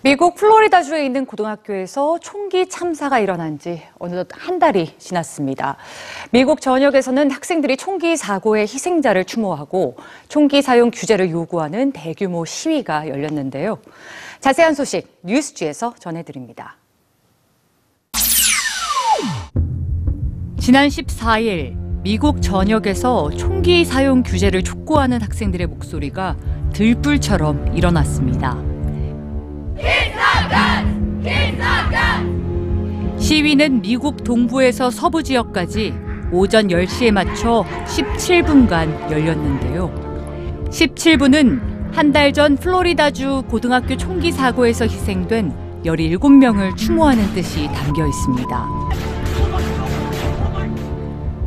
미국 플로리다주에 있는 고등학교에서 총기 참사가 일어난 지 어느덧 한 달이 지났습니다. 미국 전역에서는 학생들이 총기 사고의 희생자를 추모하고 총기 사용 규제를 요구하는 대규모 시위가 열렸는데요. 자세한 소식 뉴스지에서 전해드립니다. 지난 14일 미국 전역에서 총기 사용 규제를 촉구하는 학생들의 목소리가 들불처럼 일어났습니다. 시위는 미국 동부에서 서부 지역까지 오전 10시에 맞춰 17분간 열렸는데요. 17분은 한 달 전 플로리다주 고등학교 총기 사고에서 희생된 17명을 추모하는 뜻이 담겨 있습니다.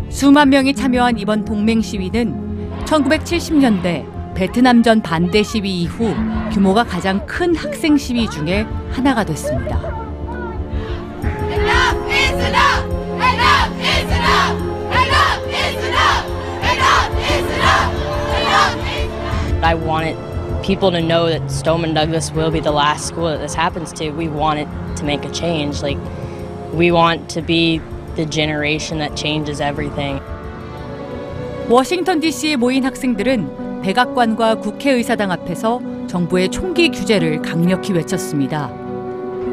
수만 명이 참여한 이번 동맹 시위는 1970년대 베트남전 반대 시위 이후 규모가 가장 큰 학생 시위 중에 하나가 됐습니다. I wanted people to know that Stoneman Douglas will be the last school that this happens to. We want it to make a change. Like, we want to be the generation that changes everything. 워싱턴 DC에 모인 학생들은 백악관과 국회의사당 앞에서 정부의 총기 규제를 강력히 외쳤습니다.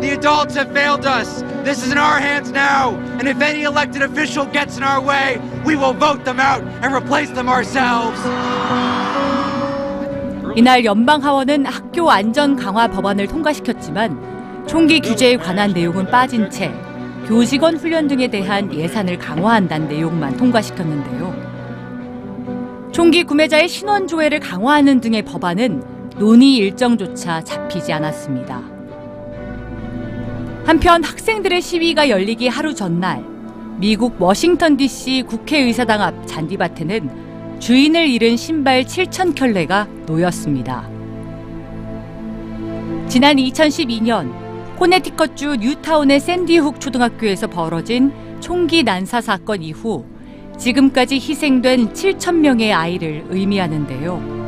The adults have failed us. This is in our hands now. And if any elected official gets in our way, we will vote them out and replace them ourselves. 이날 연방 하원은 학교 안전 강화 법안을 통과시켰지만 총기 규제에 관한 내용은 빠진 채 교직원 훈련 등에 대한 예산을 강화한다는 내용만 통과시켰는데요. 총기 구매자의 신원 조회를 강화하는 등의 법안은 논의 일정조차 잡히지 않았습니다. 한편 학생들의 시위가 열리기 하루 전날 미국 워싱턴 DC 국회의사당 앞 잔디밭에는 주인을 잃은 신발 7천 켤레가 놓였습니다. 지난 2012년 코네티컷주 뉴타운의 샌디훅 초등학교에서 벌어진 총기 난사 사건 이후 지금까지 희생된 7천 명의 아이를 의미하는데요.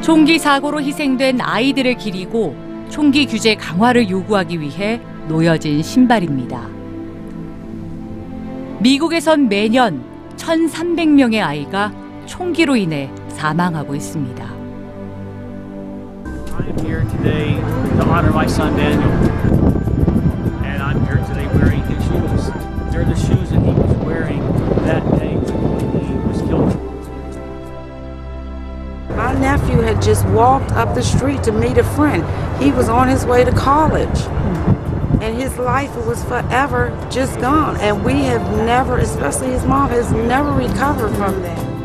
총기 사고로 희생된 아이들을 기리고 총기 규제 강화를 요구하기 위해 놓여진 신발입니다. 미국에선 매년 1,300명의 아이가 총기로 인해 사망하고 있습니다. I'm here today to honor my son Daniel. And I'm here today wearing his shoes. They're the shoes that he was wearing that day when he was killed. My nephew had just walked up the street to meet a friend. He was on his way to college. And his life was forever just gone. And we have never, especially his mom, has never recovered from that.